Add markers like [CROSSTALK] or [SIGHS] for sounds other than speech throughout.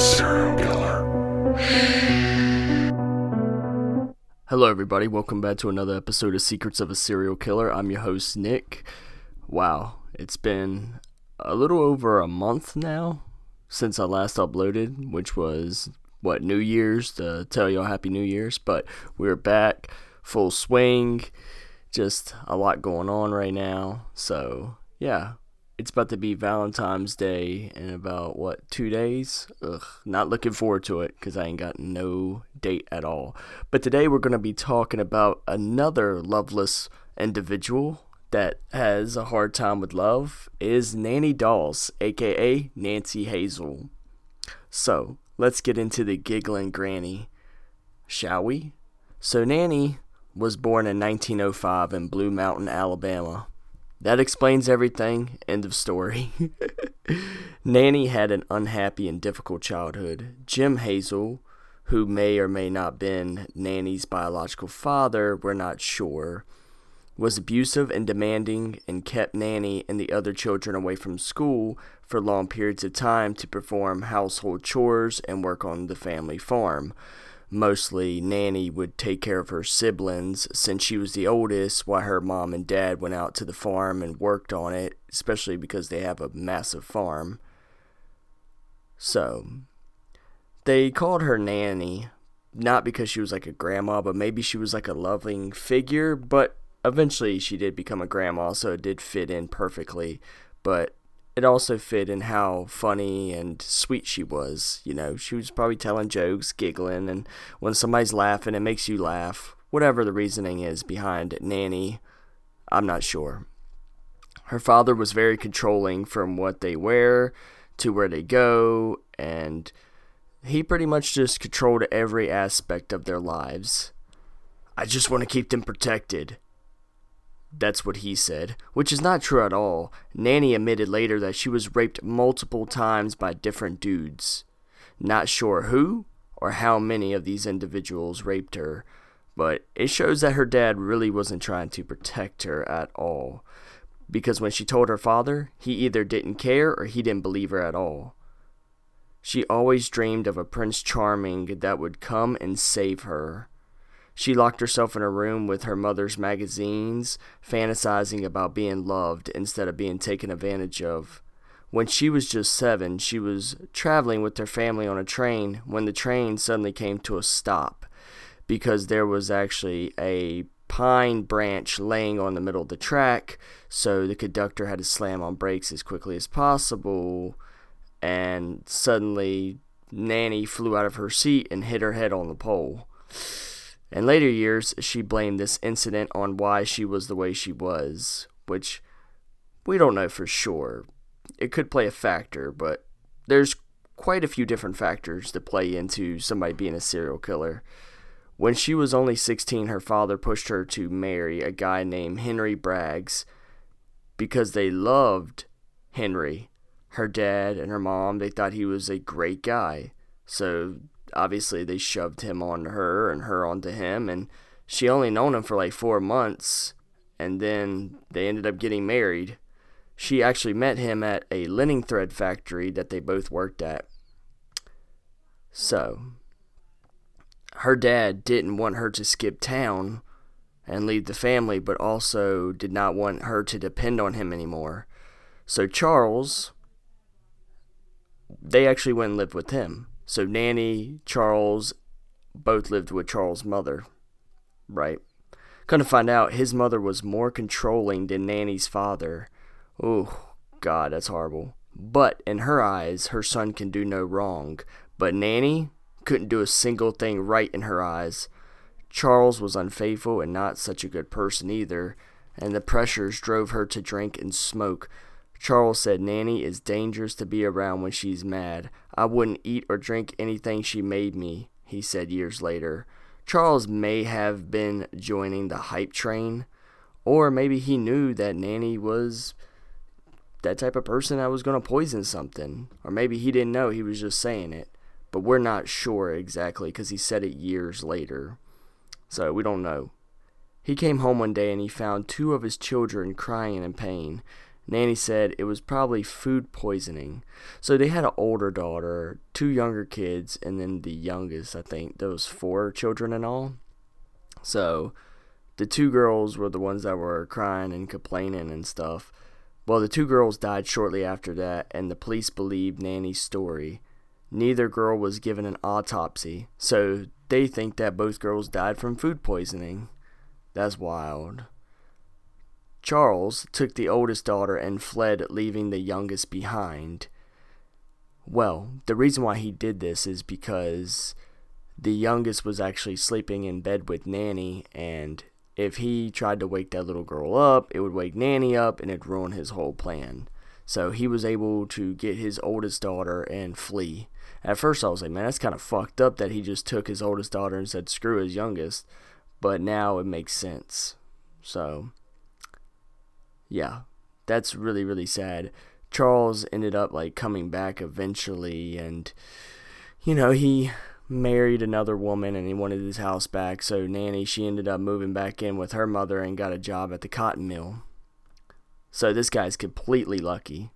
Serial Killer. Hello, everybody. Welcome back to another episode of Secrets of a Serial Killer. I'm your host, Nick. Wow, it's been a little over a month now since I last uploaded, which was, what, New Year's to tell y'all Happy New Year's. But we're back, full swing. Just a lot going on right now. So, yeah, it's about to be Valentine's Day in about what two days. Ugh, not looking forward to it because I ain't got no date at all. But today we're gonna be talking about another loveless individual that has a hard time with love. Is Nanny Doss, aka Nancy Hazel. So let's get into the giggling granny, shall we? So Nanny was born in 1905 in Blue Mountain, Alabama. That explains everything. End of story. [LAUGHS] Nanny had an unhappy and difficult childhood. Jim Hazel, who may or may not been Nanny's biological father, we're not sure, was abusive and demanding and kept Nanny and the other children away from school for long periods of time to perform household chores and work on the family farm mostly Nanny would take care of her siblings since she was the oldest, while her mom and dad went out to the farm and worked on it, especially because they have a massive farm. So, they called her Nanny, not because she was like a grandma, but maybe she was like a loving figure, but eventually she did become a grandma, so it did fit in perfectly. But it also fit in how funny and sweet she was. You know, she was probably telling jokes, giggling, and when somebody's laughing, it makes you laugh. Whatever the reasoning is behind Nanny, I'm not sure. Her father was very controlling from what they wear to where they go, and he pretty much just controlled every aspect of their lives. I just want to keep them protected, that's what he said, which is not true at all. Nanny admitted later that she was raped multiple times by different dudes. Not sure who or how many of these individuals raped her, but it shows that her dad really wasn't trying to protect her at all. Because when she told her father, he either didn't care or he didn't believe her at all. She always dreamed of a Prince Charming that would come and save her. She locked herself in her room with her mother's magazines, fantasizing about being loved instead of being taken advantage of. When she was just seven, she was traveling with her family on a train when the train suddenly came to a stop because there was actually a pine branch laying on the middle of the track, so the conductor had to slam on brakes as quickly as possible, and suddenly Nanny flew out of her seat and hit her head on the pole. In later years, she blamed this incident on why she was the way she was, which we don't know for sure. It could play a factor, but there's quite a few different factors that play into somebody being a serial killer. When she was only 16, her father pushed her to marry a guy named Henry Braggs because they loved Henry. Her dad and her mom, they thought he was a great guy. So obviously they shoved him on her and her onto him and she only known him for like four months and then they ended up getting married. She actually met him at a linen thread factory that they both worked at. So her dad didn't want her to skip town and leave the family but also did not want her to depend on him anymore. So charles they actually went and lived with him so Nanny, Charles, both lived with Charles' mother, right? Come to find out, his mother was more controlling than Nanny's father. Oh, God, that's horrible. But in her eyes, her son can do no wrong. But Nanny couldn't do a single thing right in her eyes. Charles was unfaithful and not such a good person either, and the pressures drove her to drink and smoke. Charles said Nanny is dangerous to be around when she's mad. I wouldn't eat or drink anything she made me, he said years later. Charles may have been joining the hype train, or maybe he knew that Nanny was that type of person that was going to poison something, or maybe he didn't know, he was just saying it. But we're not sure exactly because he said it years later. So we don't know. He came home one day and he found two of his children crying in pain. Nanny said it was probably food poisoning. So they had an older daughter, two younger kids, and then the youngest, I think, was four children in all. So the two girls were the ones that were crying and complaining and stuff. Well, the two girls died shortly after that, and the police believed Nanny's story. Neither girl was given an autopsy, so they think that both girls died from food poisoning. That's wild. Charles took the oldest daughter and fled, leaving the youngest behind. Well, the reason why he did this is because the youngest was actually sleeping in bed with Nanny, and if he tried to wake that little girl up, it would wake Nanny up and it'd ruin his whole plan. So he was able to get his oldest daughter and flee. At first, I was like, man, that's kind of fucked up that he just took his oldest daughter and said, screw his youngest. But now it makes sense. So yeah, that's really really sad. Charles ended up like coming back eventually, and you know he married another woman and he wanted his house back. So Nanny she ended up moving back in with her mother and got a job at the cotton mill. So this guy's completely lucky.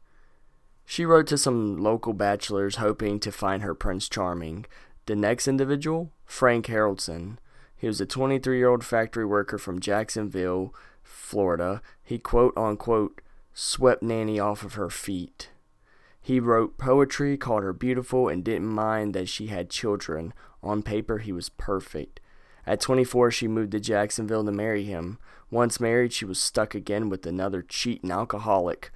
She wrote to some local bachelors hoping to find her Prince Charming. The next individual, Frank Haroldson. He was a 23 year old factory worker from Jacksonville Florida, he quote unquote swept Nanny off of her feet. He wrote poetry, called her beautiful, and didn't mind that she had children. On paper, he was perfect. At 24, she moved to Jacksonville to marry him. Once married, she was stuck again with another cheat and alcoholic.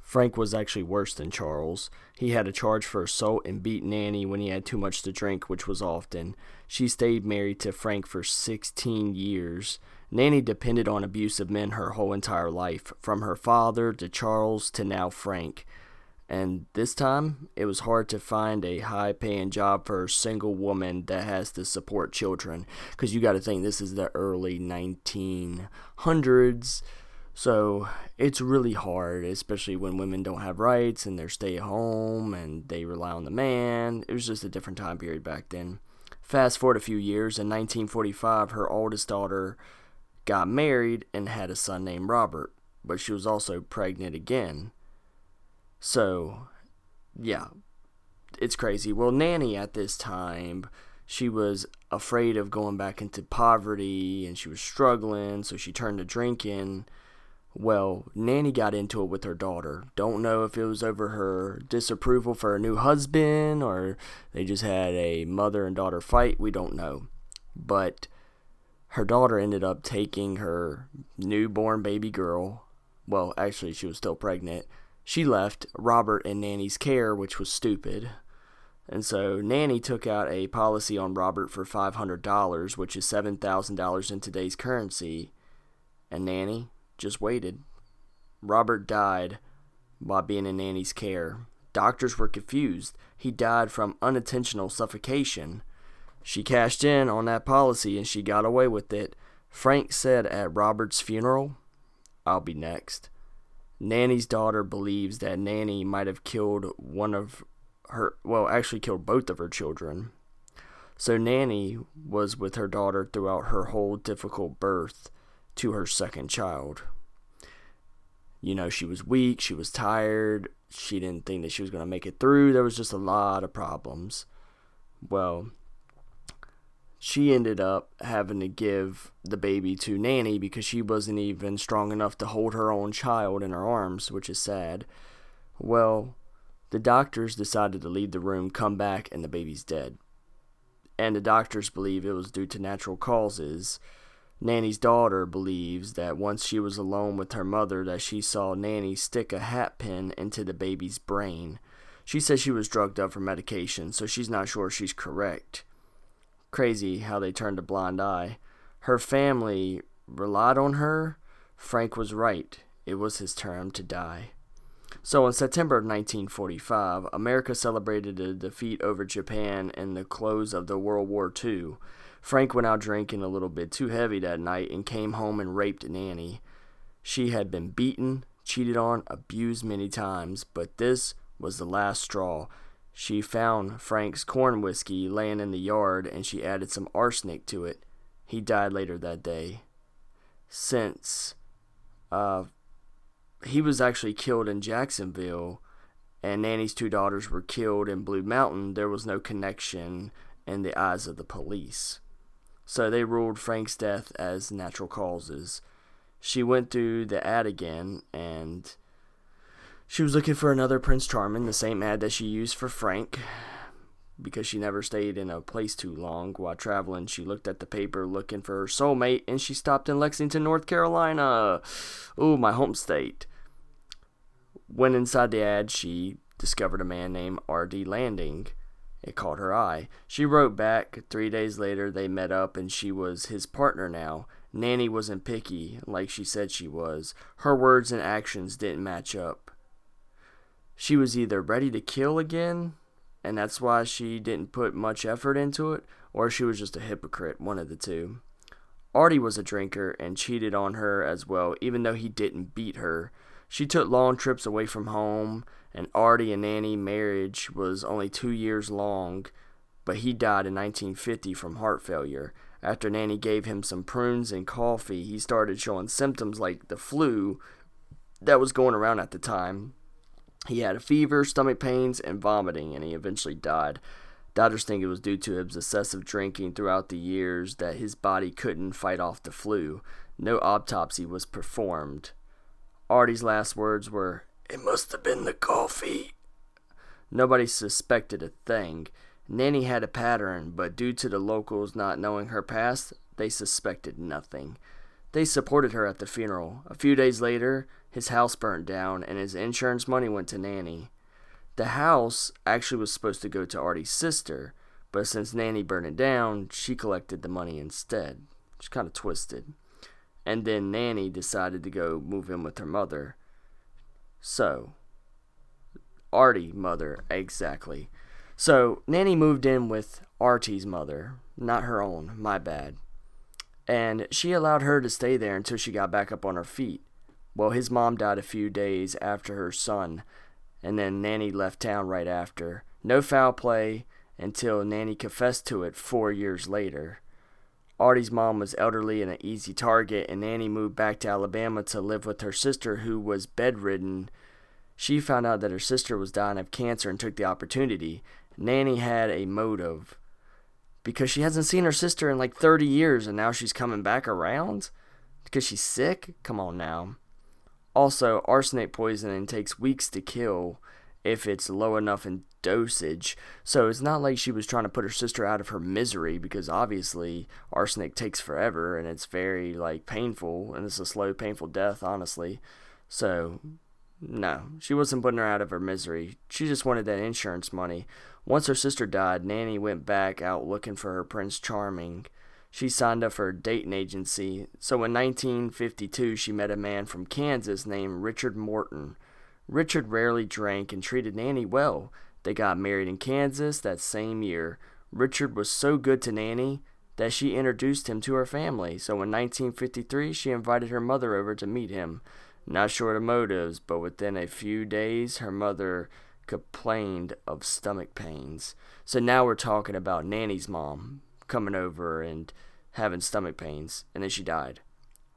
Frank was actually worse than Charles. He had a charge for assault and beat Nanny when he had too much to drink, which was often. She stayed married to Frank for 16 years. Nanny depended on abusive men her whole entire life, from her father to Charles to now Frank. And this time, it was hard to find a high paying job for a single woman that has to support children. Because you got to think this is the early 1900s. So it's really hard, especially when women don't have rights and they're stay at home and they rely on the man. It was just a different time period back then. Fast forward a few years, in 1945, her oldest daughter got married and had a son named Robert, but she was also pregnant again. So, yeah, it's crazy. Well, Nanny at this time, she was afraid of going back into poverty and she was struggling, so she turned to drinking. Well, Nanny got into it with her daughter. Don't know if it was over her disapproval for her new husband or they just had a mother and daughter fight. We don't know. But her daughter ended up taking her newborn baby girl. Well, actually, she was still pregnant. She left Robert in Nanny's care, which was stupid. And so Nanny took out a policy on Robert for $500, which is $7,000 in today's currency. And Nanny just waited. Robert died while being in Nanny's care. Doctors were confused. He died from unintentional suffocation. She cashed in on that policy and she got away with it. Frank said at Robert's funeral, I'll be next. Nanny's daughter believes that Nanny might have killed one of her, well, actually killed both of her children. So Nanny was with her daughter throughout her whole difficult birth to her second child. You know, she was weak, she was tired, she didn't think that she was going to make it through. There was just a lot of problems. Well, she ended up having to give the baby to Nanny because she wasn't even strong enough to hold her own child in her arms, which is sad. Well, the doctors decided to leave the room, come back, and the baby's dead. And the doctors believe it was due to natural causes. Nanny's daughter believes that once she was alone with her mother that she saw Nanny stick a hat pin into the baby's brain. She says she was drugged up for medication, so she's not sure she's correct. Crazy how they turned a blind eye. Her family relied on her. Frank was right. It was his term to die. So in September of 1945, America celebrated a defeat over Japan and the close of the World War II. Frank went out drinking a little bit too heavy that night and came home and raped Nanny. She had been beaten, cheated on, abused many times, but this was the last straw. She found Frank's corn whiskey laying in the yard and she added some arsenic to it. He died later that day. Since uh, he was actually killed in Jacksonville, and Nanny's two daughters were killed in Blue Mountain, there was no connection in the eyes of the police. So they ruled Frank's death as natural causes. She went through the ad again and she was looking for another Prince Charming, the same ad that she used for Frank. Because she never stayed in a place too long while traveling, she looked at the paper looking for her soulmate and she stopped in Lexington, North Carolina. Ooh, my home state. When inside the ad, she discovered a man named R.D. Landing. It caught her eye. She wrote back. Three days later, they met up, and she was his partner now. Nanny wasn't picky, like she said she was. Her words and actions didn't match up. She was either ready to kill again, and that's why she didn't put much effort into it, or she was just a hypocrite, one of the two. Artie was a drinker and cheated on her as well, even though he didn't beat her. She took long trips away from home, and Artie and Nanny marriage was only two years long, but he died in 1950 from heart failure. After Nanny gave him some prunes and coffee, he started showing symptoms like the flu that was going around at the time. He had a fever, stomach pains, and vomiting, and he eventually died. Doctors think it was due to his excessive drinking throughout the years that his body couldn't fight off the flu. No autopsy was performed. Artie's last words were, It must have been the coffee. Nobody suspected a thing. Nanny had a pattern, but due to the locals not knowing her past, they suspected nothing. They supported her at the funeral. A few days later, his house burned down and his insurance money went to Nanny. The house actually was supposed to go to Artie's sister, but since Nanny burned it down, she collected the money instead. She's kind of twisted and then Nanny decided to go move in with her mother. So, Artie mother, exactly. So, Nanny moved in with Artie's mother, not her own, my bad. And she allowed her to stay there until she got back up on her feet. Well, his mom died a few days after her son, and then Nanny left town right after. No foul play until Nanny confessed to it four years later. Artie's mom was elderly and an easy target, and Nanny moved back to Alabama to live with her sister, who was bedridden. She found out that her sister was dying of cancer and took the opportunity. Nanny had a motive because she hasn't seen her sister in like 30 years, and now she's coming back around because she's sick. Come on now. Also, arsenic poisoning takes weeks to kill if it's low enough in dosage. So it's not like she was trying to put her sister out of her misery because obviously arsenic takes forever and it's very like painful and it's a slow painful death honestly. So no, she wasn't putting her out of her misery. She just wanted that insurance money. Once her sister died, Nanny went back out looking for her Prince Charming. She signed up for a dating agency. So in 1952, she met a man from Kansas named Richard Morton. Richard rarely drank and treated Nanny well. They got married in Kansas that same year. Richard was so good to Nanny that she introduced him to her family. So in 1953, she invited her mother over to meet him. Not sure of motives, but within a few days, her mother complained of stomach pains. So now we're talking about Nanny's mom coming over and having stomach pains, and then she died.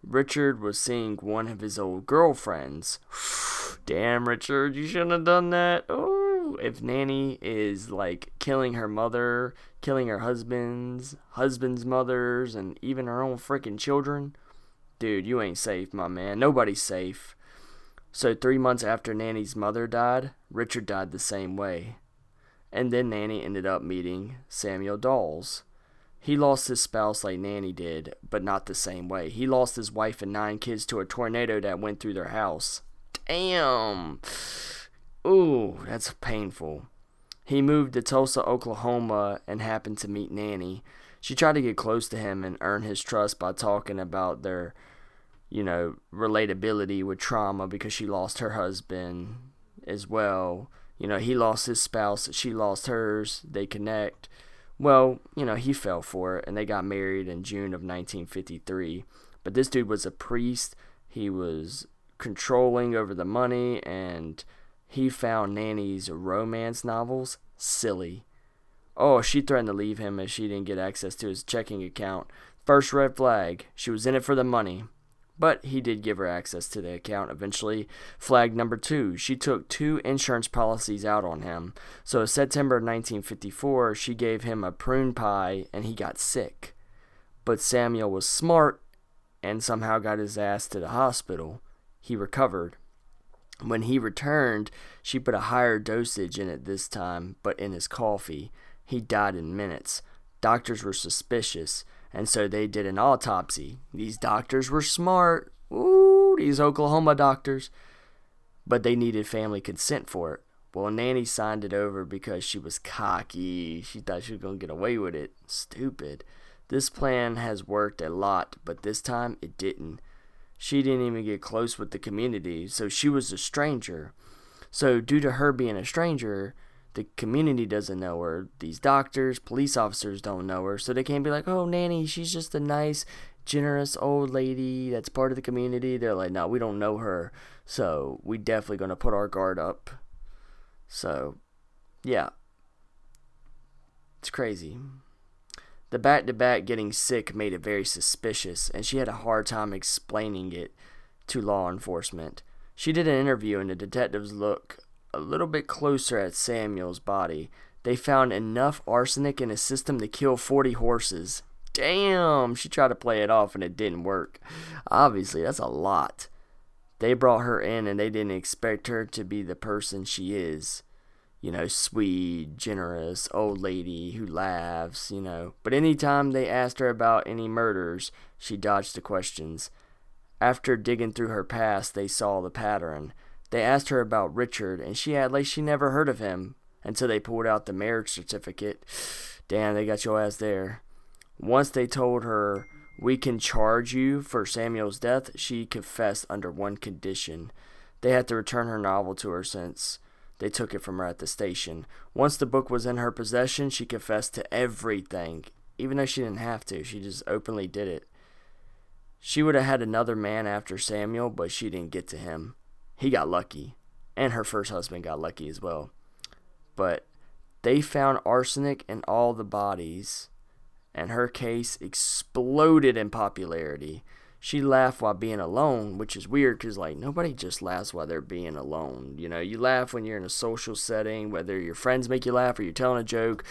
Richard was seeing one of his old girlfriends. [SIGHS] Damn, Richard, you shouldn't have done that. Oh if Nanny is like killing her mother, killing her husband's, husband's mothers, and even her own freaking children, dude, you ain't safe, my man. Nobody's safe. So, three months after Nanny's mother died, Richard died the same way. And then Nanny ended up meeting Samuel Doss. He lost his spouse like Nanny did, but not the same way. He lost his wife and nine kids to a tornado that went through their house. Damn. Ooh, that's painful. He moved to Tulsa, Oklahoma, and happened to meet Nanny. She tried to get close to him and earn his trust by talking about their, you know, relatability with trauma because she lost her husband as well. You know, he lost his spouse, she lost hers. They connect. Well, you know, he fell for it and they got married in June of 1953. But this dude was a priest. He was controlling over the money and he found Nanny's romance novels silly. Oh, she threatened to leave him if she didn't get access to his checking account. First red flag. She was in it for the money. But he did give her access to the account eventually. Flag number two, she took two insurance policies out on him. So September 1954, she gave him a prune pie and he got sick. But Samuel was smart and somehow got his ass to the hospital. He recovered. When he returned, she put a higher dosage in it this time, but in his coffee. He died in minutes. Doctors were suspicious, and so they did an autopsy. These doctors were smart. Ooh, these Oklahoma doctors. But they needed family consent for it. Well, Nanny signed it over because she was cocky. She thought she was going to get away with it. Stupid. This plan has worked a lot, but this time it didn't. She didn't even get close with the community, so she was a stranger. So, due to her being a stranger, the community doesn't know her. These doctors, police officers don't know her, so they can't be like, "Oh, nanny, she's just a nice, generous old lady that's part of the community." They're like, "No, we don't know her, so we definitely gonna put our guard up." So, yeah, it's crazy. The back to back getting sick made it very suspicious, and she had a hard time explaining it to law enforcement. She did an interview, and the detectives look a little bit closer at Samuel's body. They found enough arsenic in his system to kill 40 horses. Damn, she tried to play it off and it didn't work. Obviously, that's a lot. They brought her in and they didn't expect her to be the person she is you know, sweet, generous old lady who laughs, you know. But anytime they asked her about any murders, she dodged the questions. After digging through her past, they saw the pattern. They asked her about Richard, and she had like she never heard of him until they pulled out the marriage certificate. [SIGHS] Damn, they got your ass there. Once they told her, We can charge you for Samuel's death, she confessed under one condition. They had to return her novel to her since they took it from her at the station. Once the book was in her possession, she confessed to everything, even though she didn't have to. She just openly did it. She would have had another man after Samuel, but she didn't get to him. He got lucky, and her first husband got lucky as well. But they found arsenic in all the bodies, and her case exploded in popularity she laughed while being alone, which is weird because like nobody just laughs while they're being alone. You know, you laugh when you're in a social setting, whether your friends make you laugh or you're telling a joke,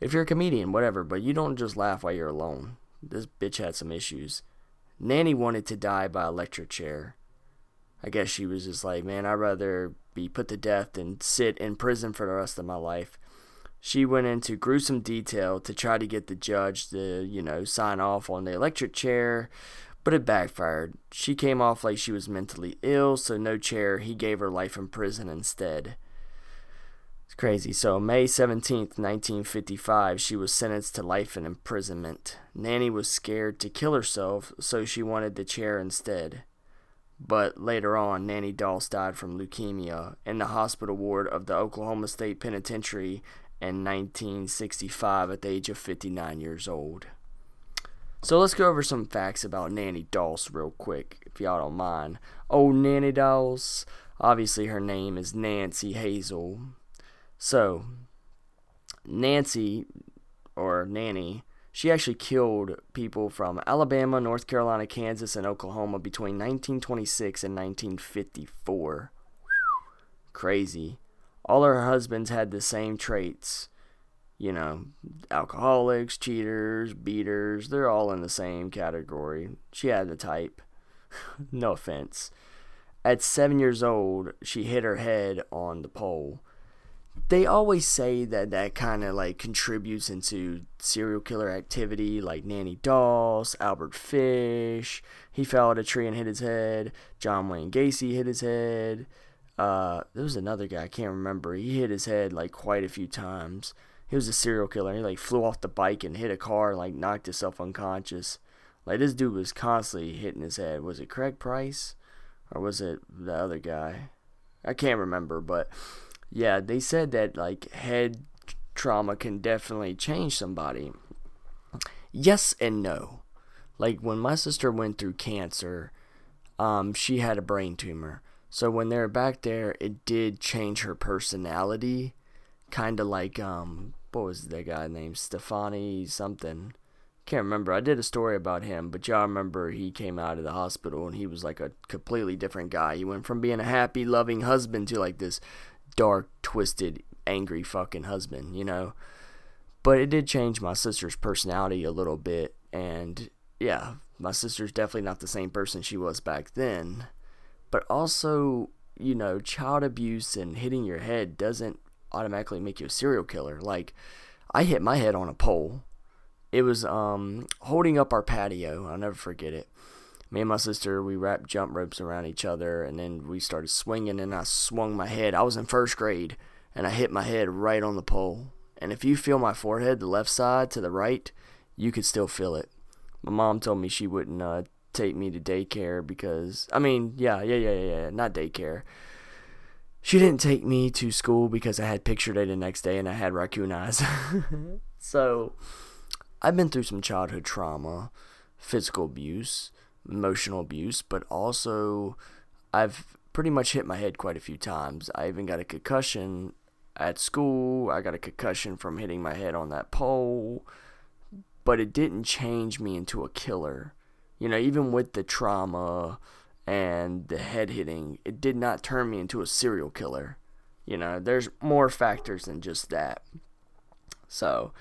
if you're a comedian, whatever. But you don't just laugh while you're alone. This bitch had some issues. Nanny wanted to die by electric chair. I guess she was just like, man, I'd rather be put to death than sit in prison for the rest of my life. She went into gruesome detail to try to get the judge to, you know, sign off on the electric chair but it backfired. She came off like she was mentally ill, so no chair. He gave her life in prison instead. It's crazy. So, May 17th, 1955, she was sentenced to life in imprisonment. Nanny was scared to kill herself, so she wanted the chair instead. But later on, Nanny Doss died from leukemia in the hospital ward of the Oklahoma State Penitentiary in 1965 at the age of 59 years old. So let's go over some facts about Nanny Doss real quick, if y'all don't mind. Oh, Nanny Doss. Obviously, her name is Nancy Hazel. So, Nancy, or Nanny, she actually killed people from Alabama, North Carolina, Kansas, and Oklahoma between 1926 and 1954. Crazy. All her husbands had the same traits you know, alcoholics, cheaters, beaters, they're all in the same category. She had the type. [LAUGHS] no offense. At seven years old, she hit her head on the pole. They always say that that kind of like contributes into serial killer activity, like Nanny Doss, Albert Fish. He fell out a tree and hit his head. John Wayne Gacy hit his head. Uh, there was another guy I can't remember. He hit his head like quite a few times he was a serial killer. He like flew off the bike and hit a car and like knocked himself unconscious. Like this dude was constantly hitting his head. Was it Craig Price or was it the other guy? I can't remember, but yeah, they said that like head trauma can definitely change somebody. Yes and no. Like when my sister went through cancer, um, she had a brain tumor. So when they were back there, it did change her personality kind of like um what was the guy named Stefani something can't remember. I did a story about him, but y'all remember he came out of the hospital and he was like a completely different guy. He went from being a happy, loving husband to like this dark, twisted, angry fucking husband, you know? But it did change my sister's personality a little bit. And yeah, my sister's definitely not the same person she was back then. But also, you know, child abuse and hitting your head doesn't automatically make you a serial killer. Like, I hit my head on a pole it was um, holding up our patio. I'll never forget it. Me and my sister, we wrapped jump ropes around each other, and then we started swinging, and I swung my head. I was in first grade, and I hit my head right on the pole. And if you feel my forehead, the left side to the right, you could still feel it. My mom told me she wouldn't uh, take me to daycare because, I mean, yeah, yeah, yeah, yeah, not daycare. She didn't take me to school because I had picture day the next day and I had raccoon eyes. [LAUGHS] so, I've been through some childhood trauma, physical abuse, emotional abuse, but also I've pretty much hit my head quite a few times. I even got a concussion at school. I got a concussion from hitting my head on that pole, but it didn't change me into a killer. You know, even with the trauma and the head hitting, it did not turn me into a serial killer. You know, there's more factors than just that. So,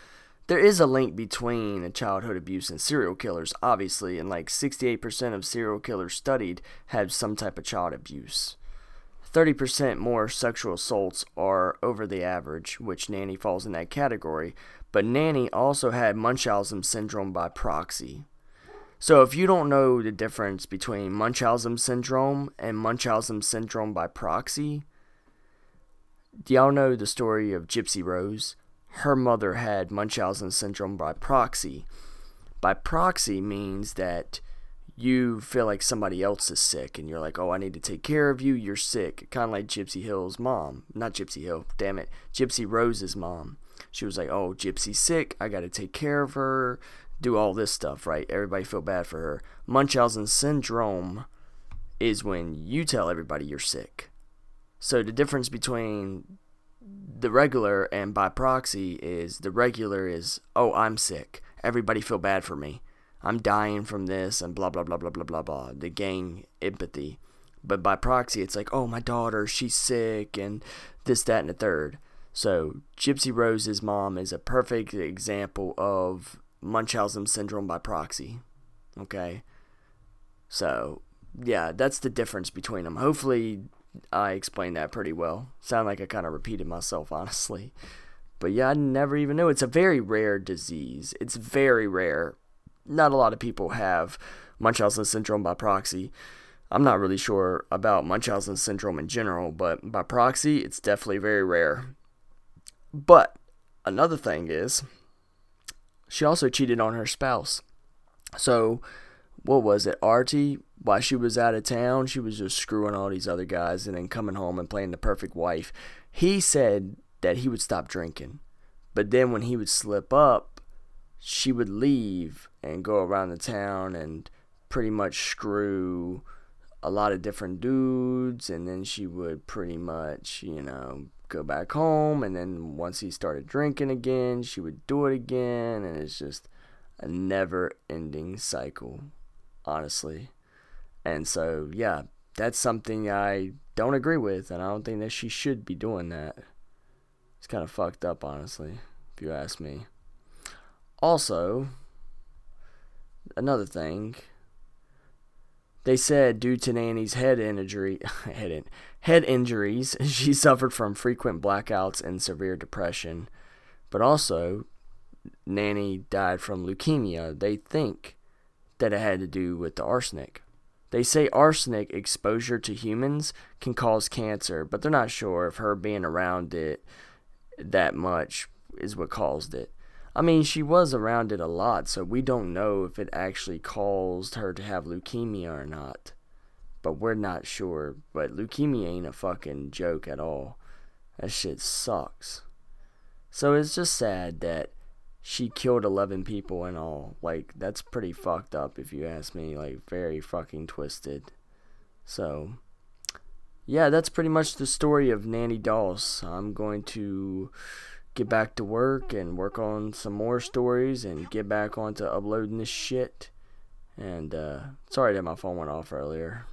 there is a link between childhood abuse and serial killers, obviously, and like 68% of serial killers studied had some type of child abuse. 30% more sexual assaults are over the average, which Nanny falls in that category, but Nanny also had Munchausen syndrome by proxy. So if you don't know the difference between Munchausen syndrome and Munchausen syndrome by proxy, do y'all know the story of Gypsy Rose? Her mother had Munchausen syndrome by proxy. By proxy means that you feel like somebody else is sick and you're like, oh, I need to take care of you. You're sick. Kind of like Gypsy Hill's mom. Not Gypsy Hill, damn it. Gypsy Rose's mom. She was like, oh, Gypsy's sick. I got to take care of her. Do all this stuff, right? Everybody feel bad for her. Munchausen syndrome is when you tell everybody you're sick. So the difference between the regular and by proxy is the regular is oh I'm sick. Everybody feel bad for me. I'm dying from this and blah blah blah blah blah blah blah. The gang empathy. But by proxy it's like oh my daughter she's sick and this that and the third. So Gypsy Rose's mom is a perfect example of Munchausen syndrome by proxy. Okay. So yeah, that's the difference between them. Hopefully I explained that pretty well. Sound like I kind of repeated myself, honestly. But yeah, I never even knew. It's a very rare disease. It's very rare. Not a lot of people have Munchausen syndrome by proxy. I'm not really sure about Munchausen syndrome in general, but by proxy, it's definitely very rare. But another thing is, she also cheated on her spouse. So, what was it? Artie while she was out of town, she was just screwing all these other guys and then coming home and playing the perfect wife. He said that he would stop drinking. But then when he would slip up, she would leave and go around the town and pretty much screw a lot of different dudes and then she would pretty much, you know, go back home and then once he started drinking again, she would do it again and it's just a never ending cycle, honestly. And so, yeah, that's something I don't agree with, and I don't think that she should be doing that. It's kind of fucked up, honestly, if you ask me. Also, another thing, they said due to Nanny's head injury, [LAUGHS] head, in, head injuries, [LAUGHS] she suffered from frequent blackouts and severe depression. But also, Nanny died from leukemia. They think that it had to do with the arsenic. They say arsenic exposure to humans can cause cancer, but they're not sure if her being around it that much is what caused it. I mean, she was around it a lot, so we don't know if it actually caused her to have leukemia or not. But we're not sure. But leukemia ain't a fucking joke at all. That shit sucks. So it's just sad that she killed 11 people and all. Like, that's pretty fucked up if you ask me. Like, very fucking twisted. So, yeah, that's pretty much the story of Nanny Doss. I'm going to get back to work and work on some more stories and get back onto uploading this shit. And uh, sorry that my phone went off earlier.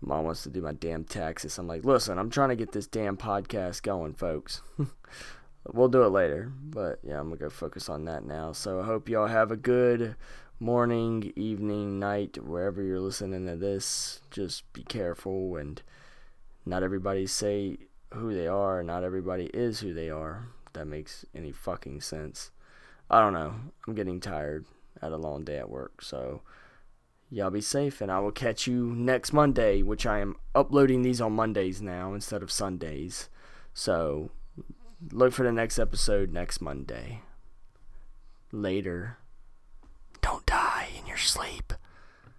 Mom wants to do my damn taxes. I'm like, listen, I'm trying to get this damn podcast going, folks. [LAUGHS] we'll do it later. But yeah, I'm to go focus on that now. So I hope y'all have a good morning, evening, night, wherever you're listening to this. Just be careful and not everybody say who they are. Not everybody is who they are. that makes any fucking sense. I don't know. I'm getting tired. Had a long day at work. So y'all be safe and I will catch you next Monday, which I am uploading these on Mondays now instead of Sundays. So look for the next episode next Monday. Later. Don't die in your sleep.